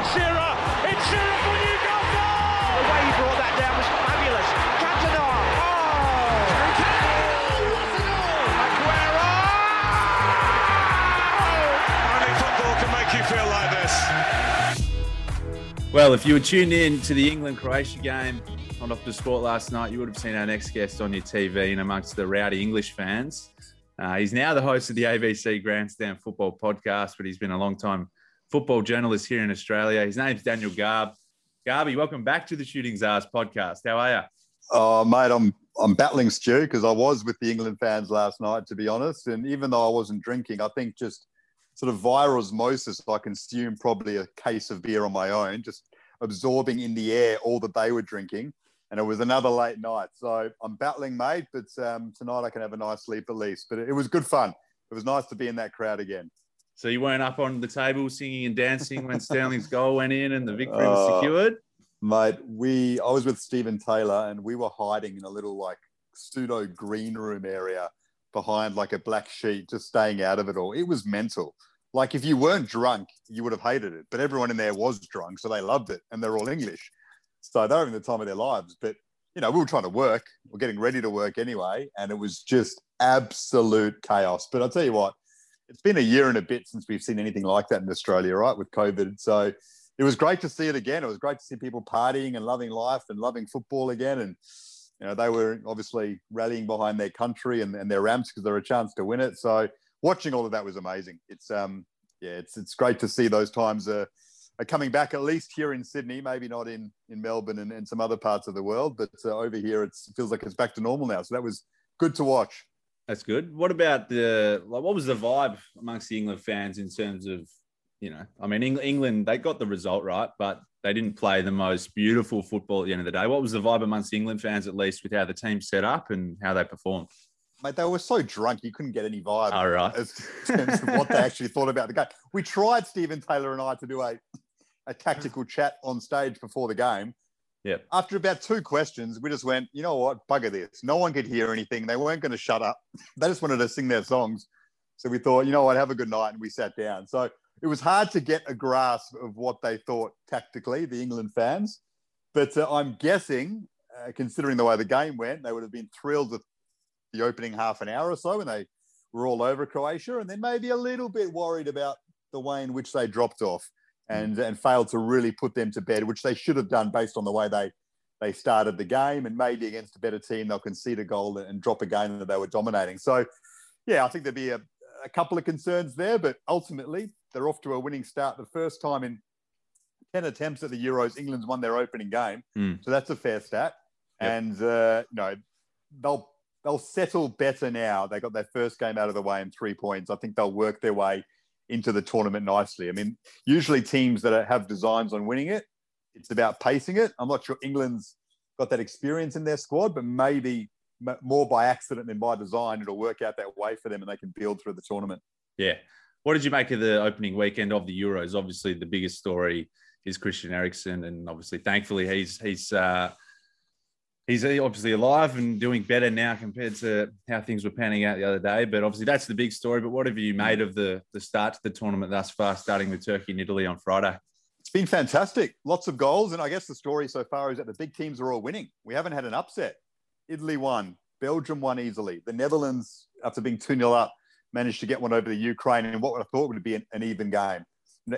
Alan Shearer. It's Shearer for Newcastle. The way he brought that down was fabulous. Cantona. Only football can make you feel like this. Well, if you were tuned in to the England Croatia game on Optus Sport last night, you would have seen our next guest on your TV and amongst the rowdy English fans. Uh, he's now the host of the ABC Grandstand Football Podcast, but he's been a long time football journalist here in Australia. His name's Daniel Garb. Garby, welcome back to the Shooting Czars podcast. How are you? Oh, mate, I'm I'm battling Stu because I was with the England fans last night, to be honest. And even though I wasn't drinking, I think just sort of via osmosis, I consumed probably a case of beer on my own, just absorbing in the air all that they were drinking. And it was another late night. So I'm battling, mate, but um, tonight I can have a nice sleep at least. But it was good fun. It was nice to be in that crowd again. So you weren't up on the table singing and dancing when Sterling's goal went in and the victory was Oh. secured? Mate, we I was with Stephen Taylor and we were hiding in a little like pseudo green room area behind like a black sheet, just staying out of it all. It was mental. Like if you weren't drunk, you would have hated it. But everyone in there was drunk, so they loved it, and they're all English, so they're having the time of their lives. But you know, we were trying to work, we're getting ready to work anyway, and it was just absolute chaos. But I'll tell you what, it's been a year and a bit since we've seen anything like that in Australia, right? With COVID, so it was great to see it again. It was great to see people partying and loving life and loving football again. And, you know, they were obviously rallying behind their country and, and their ramps because there were a chance to win it. So watching all of that was amazing. It's, um, yeah, it's, it's great to see those times are, are coming back, at least here in Sydney, maybe not in, in Melbourne and, and some other parts of the world, but uh, over here it feels like it's back to normal now. So that was good to watch. That's good. What about the like? What was the vibe amongst the England fans in terms of, you know, I mean, Eng- England they got the result right, but they didn't play the most beautiful football at the end of the day. What was the vibe amongst the England fans, at least, with how the team set up and how they performed? Mate, they were so drunk you couldn't get any vibe. All right. as in terms of what they actually thought about the game. We tried Stephen Taylor and I to do a, a tactical chat on stage before the game. Yep. After about two questions, we just went, you know what, bugger this. No one could hear anything. They weren't going to shut up. They just wanted to sing their songs. So we thought, you know what, have a good night. And we sat down. So it was hard to get a grasp of what they thought tactically, the England fans. But uh, I'm guessing, uh, considering the way the game went, they would have been thrilled with the opening half an hour or so when they were all over Croatia, and then maybe a little bit worried about the way in which they dropped off and, and failed to really put them to bed, which they should have done based on the way they they started the game. And maybe against a better team, they'll concede a goal and drop a game that they were dominating. So, yeah, I think there'd be a, a couple of concerns there, but ultimately they're off to a winning start. The first time in 10 attempts at the Euros, England's won their opening game. Mm. So that's a fair stat. Yep. And, uh, you know, they'll they'll settle better now. They got their first game out of the way in three points. I think they'll work their way into the tournament nicely. I mean, usually teams that have designs on winning it, it's about pacing it. I'm not sure England's got that experience in their squad, but maybe more by accident than by design, it'll work out that way for them and they can build through the tournament. Yeah. What did you make of the opening weekend of the Euros? Obviously, the biggest story is Christian Eriksen, and obviously, thankfully, he's he's uh, he's obviously alive and doing better now compared to how things were panning out the other day. But obviously, that's the big story. But what have you made of the the start to the tournament thus far, starting with Turkey and Italy on Friday? It's been fantastic. Lots of goals. And I guess the story so far is that the big teams are all winning. We haven't had an upset. Italy won. Belgium won easily. The Netherlands, after being 2 0 up, managed to get one over the Ukraine in what I thought would be an, an even game.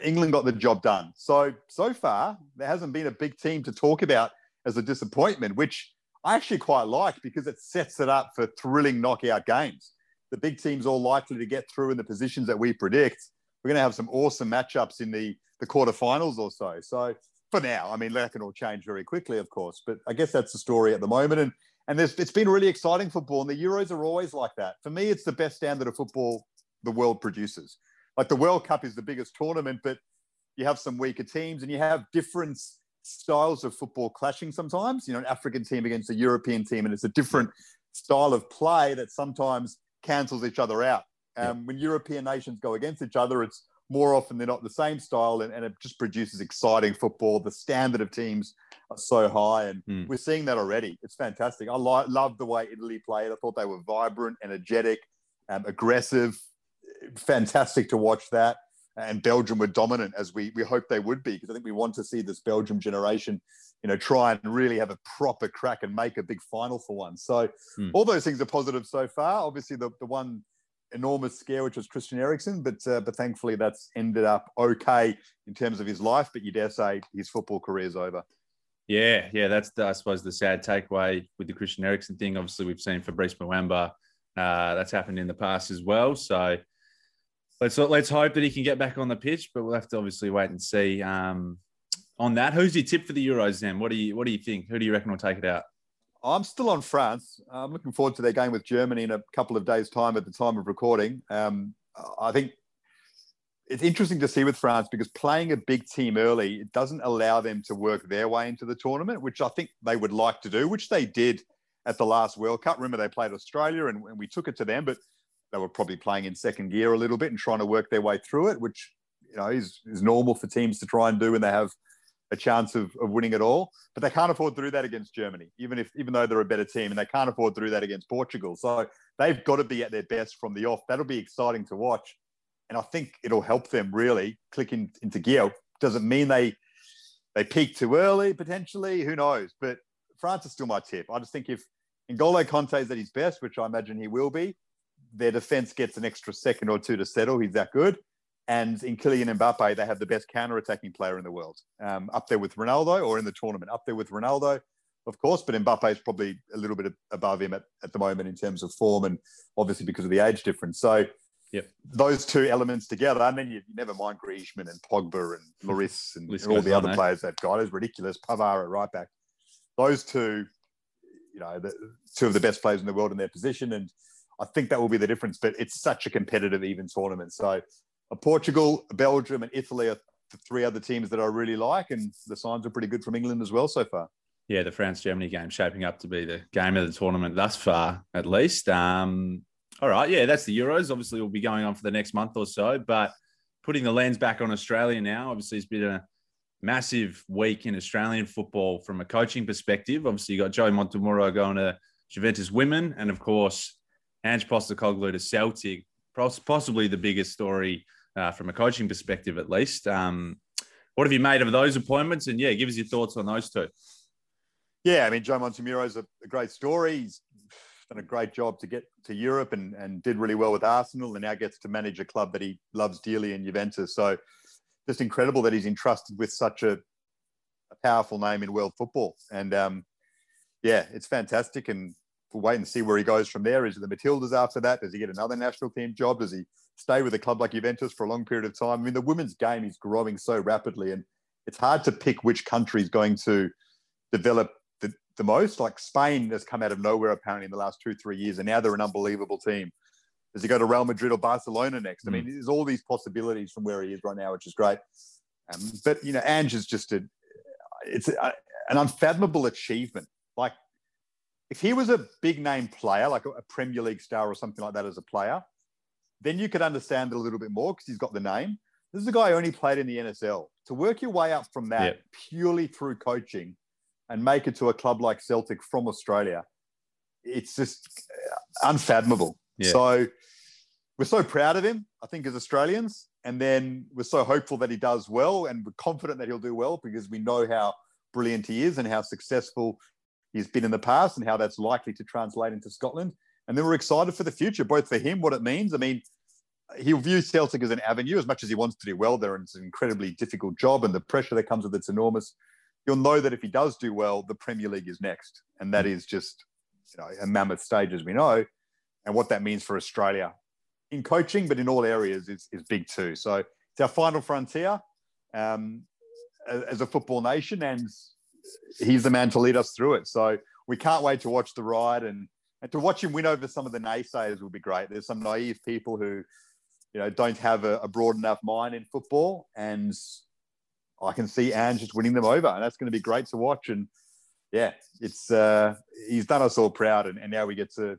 England got the job done. So, so far, there hasn't been a big team to talk about as a disappointment, which I actually quite like because it sets it up for thrilling knockout games. The big teams all likely to get through in the positions that we predict. We're going to have some awesome matchups in the, the quarterfinals or so. So, for now, I mean, that can all change very quickly, of course, but I guess that's the story at the moment. And and it's been really exciting football, and the Euros are always like that. For me, it's the best standard of football the world produces. Like the World Cup is the biggest tournament, but you have some weaker teams, and you have different styles of football clashing sometimes. You know, an African team against a European team, and it's a different style of play that sometimes cancels each other out. Um, When European nations go against each other, it's more often they're not the same style, and, and it just produces exciting football. The standard of teams are so high, and Mm. we're seeing that already. It's fantastic. I li- love the way Italy played. I thought they were vibrant, energetic, um, aggressive. Fantastic to watch that. And Belgium were dominant as we we hope they would be because I think we want to see this Belgium generation, you know, try and really have a proper crack and make a big final for one. So Hmm. all those things are positive so far. Obviously, the, the one enormous scare which was Christian Eriksen, but uh, but thankfully that's ended up okay in terms of his life. But you dare say his football career is over. Yeah, yeah, that's the, I suppose the sad takeaway with the Christian Eriksen thing. Obviously, we've seen Fabrice Muamba. Uh, that's happened in the past as well. So let's let's hope that he can get back on the pitch, but we'll have to obviously wait and see. Um, on that, who's your tip for the Euros? Then, what do you what do you think? Who do you reckon will take it out? I'm still on France. I'm looking forward to their game with Germany in a couple of days' time at the time of recording. Um, I think it's interesting to see with France because playing a big team early, it doesn't allow them to work their way into the tournament, which I think they would like to do, which they did at the last World Cup. Remember, they played Australia and, and we took it to them, but they were probably playing in second gear a little bit and trying to work their way through it, which you know is, is normal for teams to try and do when they have a chance of, of winning it all. But they can't afford to do that against Germany, even if even though they're a better team, and they can't afford to do that against Portugal. So they've got to be at their best from the off. That'll be exciting to watch. And I think it'll help them really click in, into gear. Doesn't mean they they peak too early, potentially. Who knows? But France is still my tip. I just think if N'Golo Kanté is at his best, which I imagine he will be, their defense gets an extra second or two to settle. He's that good. And in Kylian Mbappe, they have the best counter-attacking player in the world, um, up there with Ronaldo, or in the tournament, up there with Ronaldo, of course. But Mbappe is probably a little bit above him at, at the moment in terms of form, and obviously because of the age difference. So, Yep. those two elements together, and then you, you never mind Griezmann and Pogba and Lloris and, and all the on, other eh? players they've got. It's ridiculous. Pavard at right back. Those two, you know, the, two of the best players in the world in their position, and I think that will be the difference. But it's such a competitive, even tournament. So, uh, Portugal, Belgium, and Italy are the three other teams that I really like, and the signs are pretty good from England as well so far. Yeah, the France Germany game shaping up to be the game of the tournament thus far, at least. Um, all right, yeah, that's the Euros. Obviously, will be going on for the next month or so, but putting the lens back on Australia now, obviously, it's been a massive week in Australian football from a coaching perspective. Obviously, you got Joey Montemurro going to Juventus Women, and of course, Ange Postecoglou to Celtic. Possibly the biggest story uh, from a coaching perspective, at least. Um, what have you made of those appointments? And yeah, give us your thoughts on those two. Yeah, I mean, Joe Montemurro is a, a great story. He's done a great job to get to Europe and, and did really well with Arsenal and now gets to manage a club that he loves dearly in Juventus. So just incredible that he's entrusted with such a, a powerful name in world football. And um, yeah, it's fantastic. And we'll wait and see where he goes from there. Is it the Matildas after that? Does he get another national team job? Does he stay with a club like Juventus for a long period of time? I mean, the women's game is growing so rapidly and it's hard to pick which country is going to develop the, the most. Like Spain has come out of nowhere apparently in the last two, three years, and now they're an unbelievable team. Does he go to Real Madrid or Barcelona next? I mean, there's all these possibilities from where he is right now, which is great. Um, but you know, Ange is just a it's a, an unfathomable achievement. Like if he was a big name player, like a, Premier League star or something like that as a player, then you could understand it a little bit more because he's got the name. This is a guy who only played in the NSL. To work your way up from that Yep. purely through coaching and make it to a club like Celtic from Australia, it's just uh, unfathomable. Yeah. So we're so proud of him, I think, as Australians. And then we're so hopeful that he does well and we're confident that he'll do well because we know how brilliant he is and how successful he's been in the past and how that's likely to translate into Scotland. And then we're excited for the future, both for him, what it means. I mean, he'll view Celtic as an avenue as much as he wants to do well there. And it's an incredibly difficult job and the pressure that comes with it's enormous. You'll know that if he does do well, the Premier League is next. And that is just you know, a mammoth stage, as we know. And what that means for Australia in coaching, but in all areas is, is big too. So it's our final frontier um, as, as a football nation. And he's the man to lead us through it. So we can't wait to watch the ride and, and to watch him win over some of the naysayers will be great. There's some naive people who, you know, don't have a, a broad enough mind in football. And I can see Ange just winning them over. And that's going to be great to watch. And yeah, it's uh, he's done us all proud. And, and now we get to,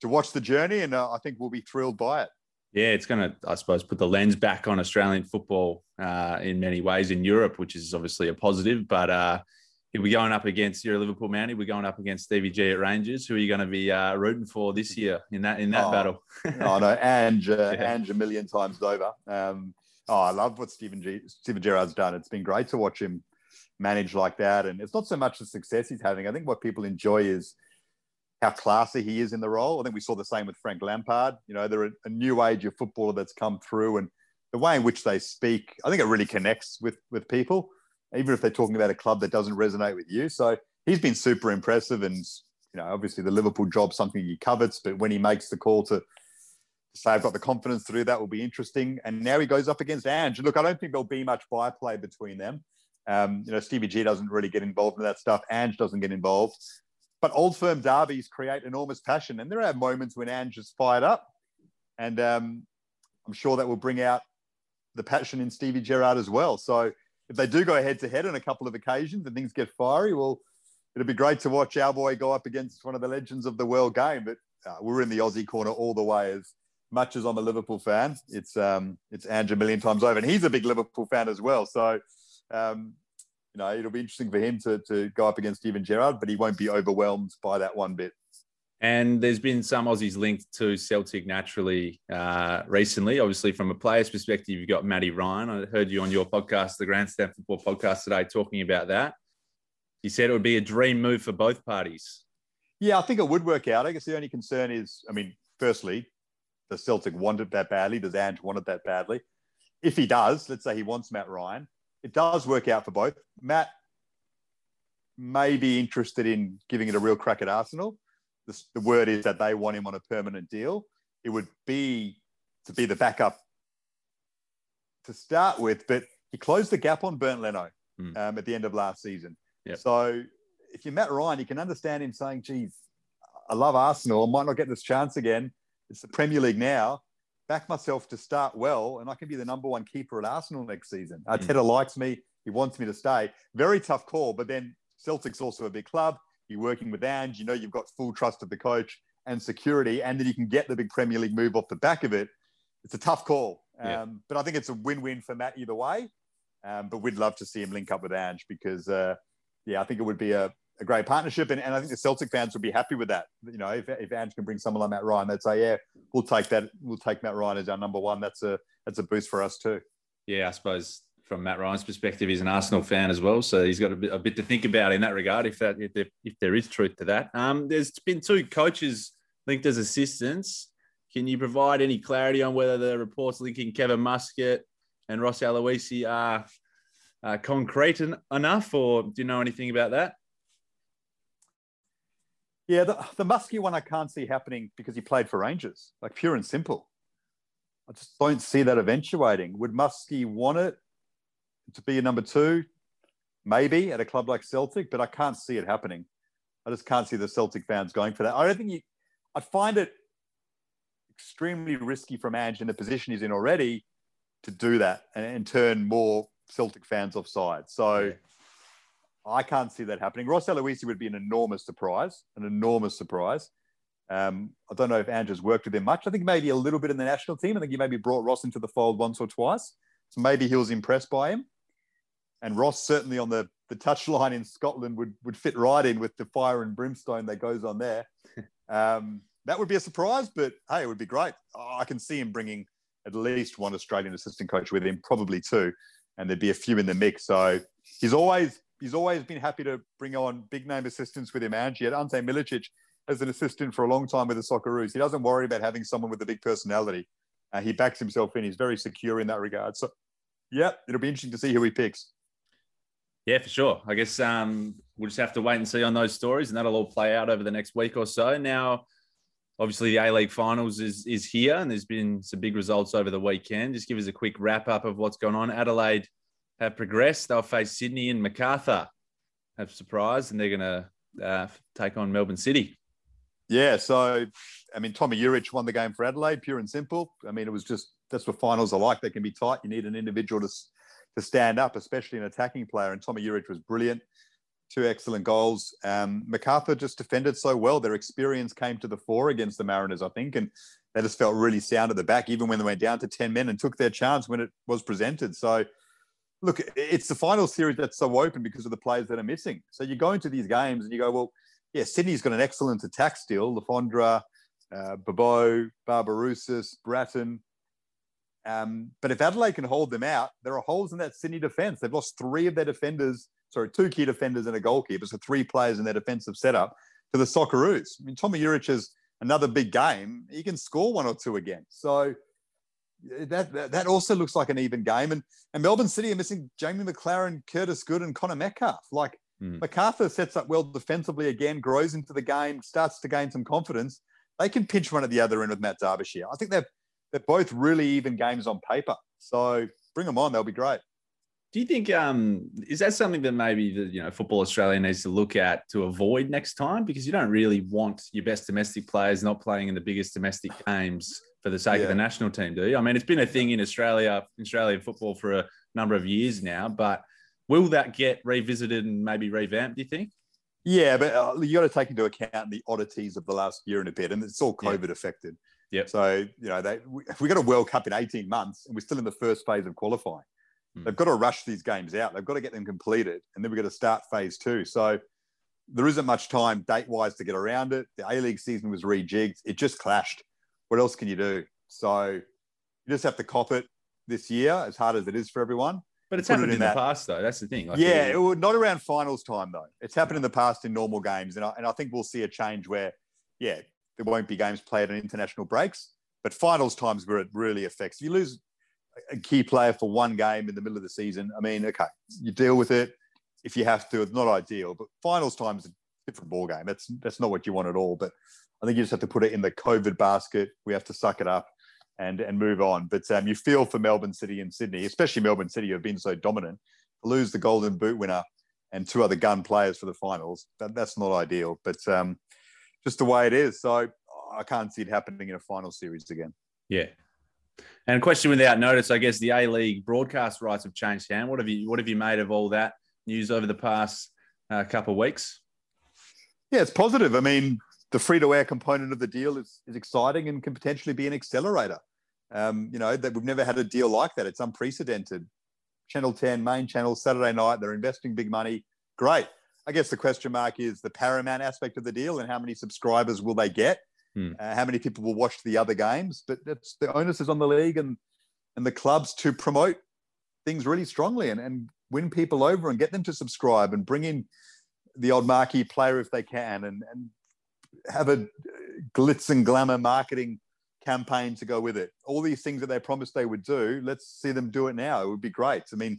to watch the journey. And uh, I think we'll be thrilled by it. Yeah, it's going to, I suppose, put the lens back on Australian football uh, in many ways in Europe, which is obviously a positive. But uh, here we're going up against you're a Liverpool Mountie. We're going up against Stevie G at Rangers. Who are you going to be uh, rooting for this year in that in that Oh, battle? I know, Ange, uh, Yeah. Ange a million times over. Um, Oh, I love what Steven G- Steven Gerrard's done. It's been great to watch him manage like that, and it's not so much the success he's having. I think what people enjoy is how classy he is in the role. I think we saw the same with Frank Lampard. You know, they're a, a new age of footballer that's come through, and the way in which they speak, I think it really connects with with people, even if they're talking about a club that doesn't resonate with you. So he's been super impressive, and you know, obviously the Liverpool job something he covets, but when he makes the call to say I've got the confidence to do that will be interesting. And now he goes up against Ange. Look, I don't think there'll be much byplay between them. Um, you know, Stevie G doesn't really get involved in that stuff. Ange doesn't get involved. But old firm derbies create enormous passion. And there are moments when Ange is fired up. And um, I'm sure that will bring out the passion in Stevie Gerrard as well. So if they do go head to head on a couple of occasions and things get fiery, well, it'll be great to watch our boy go up against one of the legends of the world game. But uh, we're in the Aussie corner all the way as much as I'm a Liverpool fan. It's um, it's Ange a million times over, and he's a big Liverpool fan as well. So um, you know, it'll be interesting for him to, to go up against Steven Gerrard, but he won't be overwhelmed by that one bit. And there's been some Aussies linked to Celtic naturally uh, recently. Obviously, from a player's perspective, you've got Matty Ryan. I heard you on your podcast, the Grandstand Football podcast today, talking about that. You said it would be a dream move for both parties. Yeah, I think it would work out. I guess the only concern is, I mean, firstly, the Celtic want it that badly? Does Ange want it that badly? If he does, let's say he wants Matt Ryan, it does work out for both. Matt may be interested in giving it a real crack at Arsenal. The, the word is that they want him on a permanent deal. It would be to be the backup to start with, but he closed the gap on Bernd Leno mm. um, at the end of last season. Yep. So if you're Matt Ryan, you can understand him saying, geez, I love Arsenal. I might not get this chance again. It's the Premier League now back myself to start well, and I can be the number one keeper at Arsenal next season. Mm. Arteta likes me. He wants me to stay. Very tough call, but then Celtic's also a big club. You're working with Ange. You know you've got full trust of the coach and security, and then you can get the big Premier League move off the back of it. It's a tough call, yeah. um, but I think it's a win-win for Matt either way. Um, but we'd love to see him link up with Ange because, uh, yeah, I think it would be a, a great partnership. And, and I think the Celtic fans would be happy with that. You know, if, if Ange can bring someone like Matt Ryan, they'd say, yeah, we'll take that. We'll take Matt Ryan as our number one. That's a that's a boost for us too. Yeah, I suppose from Matt Ryan's perspective, he's an Arsenal fan as well, so he's got a bit, a bit to think about in that regard. If that if there, if there is truth to that, um, there's been two coaches linked as assistants. Can you provide any clarity on whether the reports linking Kevin Muscat and Ross Aloisi are uh, concrete enough, or do you know anything about that? Yeah, the, the Muskie one I can't see happening because he played for Rangers, like pure and simple. I just don't see that eventuating. Would Muskie want it to be a number two? Maybe at a club like Celtic, but I can't see it happening. I just can't see the Celtic fans going for that. I don't think you, I find it extremely risky from Ange in the position he's in already to do that and, and turn more Celtic fans offside. So I can't see that happening. Ross Aloisi would be an enormous surprise, an enormous surprise. Um, I don't know if Andrew's worked with him much. I think maybe a little bit in the national team. I think he maybe brought Ross into the fold once or twice. So maybe he was impressed by him. And Ross certainly on the, the touchline in Scotland would, would fit right in with the fire and brimstone that goes on there. Um, that would be a surprise, but hey, it would be great. Oh, I can see him bringing at least one Australian assistant coach with him, probably two, and there'd be a few in the mix. So he's always he's always been happy to bring on big name assistants with him. Angie had Ante Milicic as an assistant for a long time with the Socceroos. He doesn't worry about having someone with a big personality. Uh, he backs himself in. He's very secure in that regard. So, yeah, it'll be interesting to see who he picks. Yeah, for sure. I guess um, we'll just have to wait and see on those stories, and that'll all play out over the next week or so. Now, obviously, the A League finals is is here, and there's been some big results over the weekend. Just give us a quick wrap up of what's going on. Adelaide have progressed. They'll face Sydney and Macarthur have surprised, and they're going to uh, take on Melbourne City. Yeah, so I mean, Tomi Juric won the game for Adelaide, pure and simple. I mean, it was just that's what finals are like. They can be tight. You need an individual to to stand up, especially an attacking player. And Tomi Juric was brilliant. Two excellent goals. Um, Macarthur just defended so well. Their experience came to the fore against the Mariners, I think, and they just felt really sound at the back, even when they went down to ten men and took their chance when it was presented. So look, it's the final series that's so open because of the players that are missing. So you go into these games and you go, well, yeah, Sydney's got an excellent attack still. Le Fondre, uh, Bobô, Barbarouses, Brattan. Um, but if Adelaide can hold them out, there are holes in that Sydney defence. They've lost three of their defenders, sorry, two key defenders and a goalkeeper, so three players in their defensive setup to the Socceroos. I mean, Tomi Juric is another big game. He can score one or two again. So that, that, that also looks like an even game. And and Melbourne City are missing Jamie Maclaren, Curtis Good, and Connor Metcalfe. Like Mm. MacArthur sets up well defensively again, grows into the game, starts to gain some confidence. They can pinch one at the other end with Matt Derbyshire. I think they're they're both really even games on paper. So bring them on; they'll be great. Do you think um, is that something that maybe the you know Football Australia needs to look at to avoid next time? Because you don't really want your best domestic players not playing in the biggest domestic games for the sake Yeah. of the national team, do you? I mean, it's been a thing in Australia, Australian football for a number of years now, but will that get revisited and maybe revamped? Do you think? Yeah, but uh, you got to take into account the oddities of the last year and a bit, and it's all Yeah. COVID affected. Yeah. So you know, they we, if we got a World Cup in eighteen months, and we're still in the first phase of qualifying. Hmm. They've got to rush these games out. They've got to get them completed, and then we've got to start phase two. So there isn't much time date wise to get around it. The A League season was rejigged. It just clashed. What else can you do? So you just have to cop it this year, as hard as it is for everyone. But it's Put it happened in in, the past, though. That's the thing. Like, yeah, it- not around finals time though. It's happened in the past in normal games, and I, and I think we'll see a change where, yeah, there won't be games played on international breaks, but finals times where it really affects. If you lose a key player for one game in the middle of the season, I mean, okay, you deal with it if you have to. It's not ideal, but finals times is a different ball game. That's that's not what you want at all. But I think you just have to put it in the COVID basket. We have to suck it up. And, and move on. But um, you feel for Melbourne City and Sydney, especially Melbourne City, who have been so dominant lose the Golden Boot winner and two other gun players for the finals. That, that's not ideal, but um, just the way it is. So I can't see it happening in a final series again. Yeah. And a question without notice, I guess the A League broadcast rights have changed hand. What have you what have you made of all that news over the past uh, couple of weeks? Yeah, it's positive. I mean, the free to air component of the deal is, is exciting and can potentially be an accelerator. Um, you know, that we've never had a deal like that. It's unprecedented. Channel 10, main channel, Saturday night, they're investing big money. Great. I guess the question mark is the paramount aspect of the deal and how many subscribers will they get? Hmm. Uh, how many people will watch the other games? But that's the onus is on the league and and the clubs to promote things really strongly and, and win people over and get them to subscribe and bring in the odd marquee player if they can and, and have a glitz and glamour marketing campaign to go with it. All these things that they promised they would do, let's see them do it now. It would be great. I mean,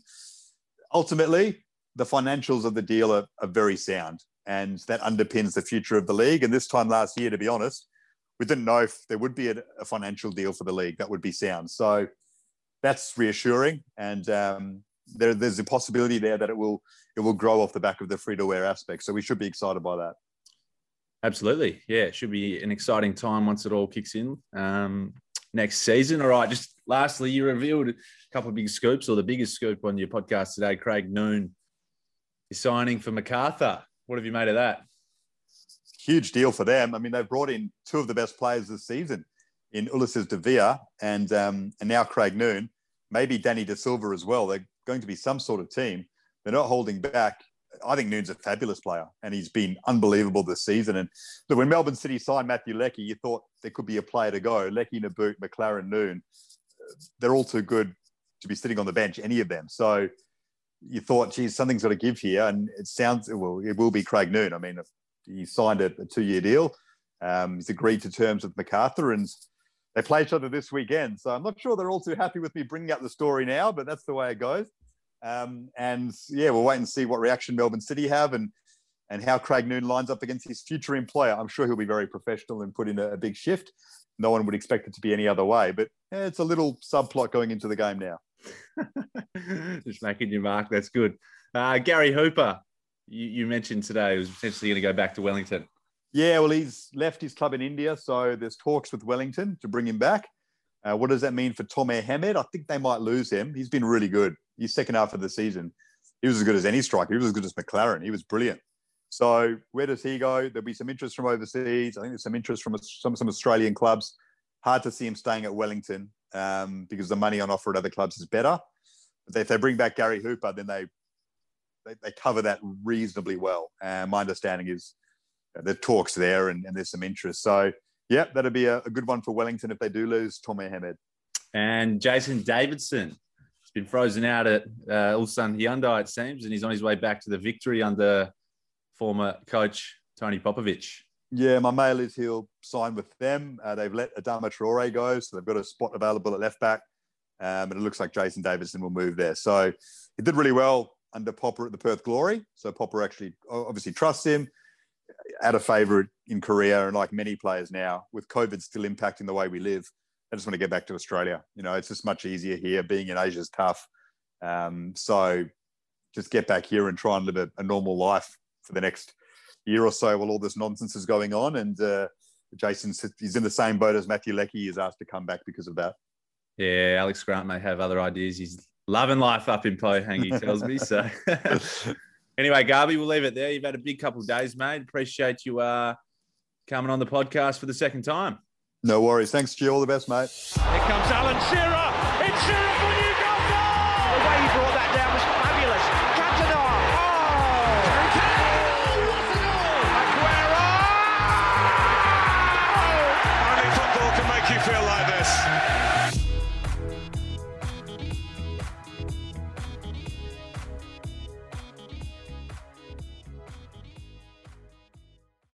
ultimately, the financials of the deal are, are very sound and that underpins the future of the league. And this time last year, to be honest, we didn't know if there would be a, a financial deal for the league that would be sound. So that's reassuring. And um, there, there's a possibility there that it will it will grow off the back of the free to air aspect. So we should be excited by that. Absolutely. Yeah, it should be an exciting time once it all kicks in um, next season. All right, just lastly, you revealed a couple of big scoops, or the biggest scoop on your podcast today. Craig Noone is signing for MacArthur. What have you made of that? huge deal for them. I mean, they've brought in two of the best players this season in Ulises Dávila and um, and now Craig Noone, maybe Danny De Silva as well. They're going to be some sort of team. They're not holding back. I think Noone's a fabulous player, and he's been unbelievable this season. And look, when Melbourne City signed Matthew Leckie, you thought there could be a player to go. Leckie, Nabbout, Maclaren, Noone, they're all too good to be sitting on the bench, any of them. So you thought, geez, something's got to give here, and it sounds well. It will be Craig Noone. I mean, he signed a, a two-year deal. Um, he's agreed to terms with MacArthur, and they play each other this weekend. So I'm not sure they're all too happy with me bringing up the story now, but that's the way it goes. Um, and yeah, we'll wait and see what reaction Melbourne City have, and and how Craig Noone lines up against his future employer. I'm sure he'll be very professional and put in a, a big shift. No one would expect it to be any other way, but yeah, it's a little subplot going into the game now. Just making your mark. That's good. Uh, Gary Hooper, you, you mentioned today was potentially going to go back to Wellington. Yeah, well, he's left his club in India, so there's talks with Wellington to bring him back. Uh, what does that mean for Tomer Hemed? I think they might lose him. He's been really good. His second half of the season, he was as good as any striker. He was as good as Maclaren. He was brilliant. So where does he go? There'll be some interest from overseas. I think there's some interest from some some Australian clubs. Hard to see him staying at Wellington um, because the money on offer at other clubs is better. But if they bring back Gary Hooper, then they they, they cover that reasonably well. And my understanding is uh, the talks there and, and there's some interest. So, yeah, that'd be a, a good one for Wellington if they do lose Tomer Hemed. And Jason Davidson has been frozen out at uh, Ulsan Hyundai, it seems, and he's on his way back to the victory under former coach Tony Popovic. Yeah, my mail is he'll sign with them. Uh, they've let Adama Traore go, so they've got a spot available at left back. Um, and it looks like Jason Davidson will move there. So he did really well under Popper at the Perth Glory. So Popper actually obviously trusts him. Out of favour in Korea, and like many players now, with COVID still impacting the way we live, I just want to get back to Australia. You know, it's just much easier here. Being in Asia is tough. Um, so just get back here and try and live a, a, normal life for the next year or so while all this nonsense is going on. And uh, Jason, he's in the same boat as Matthew Leckie. He's asked to come back because of that. Yeah, Alex Grant may have other ideas. He's loving life up in Pohang, he tells me. So anyway, Garby, we'll leave it there. You've had a big couple of days, mate. Appreciate you uh, coming on the podcast for the second time. No worries. Thanks, to you. All the best, mate. Here comes Alan Shearer. It's Shearer.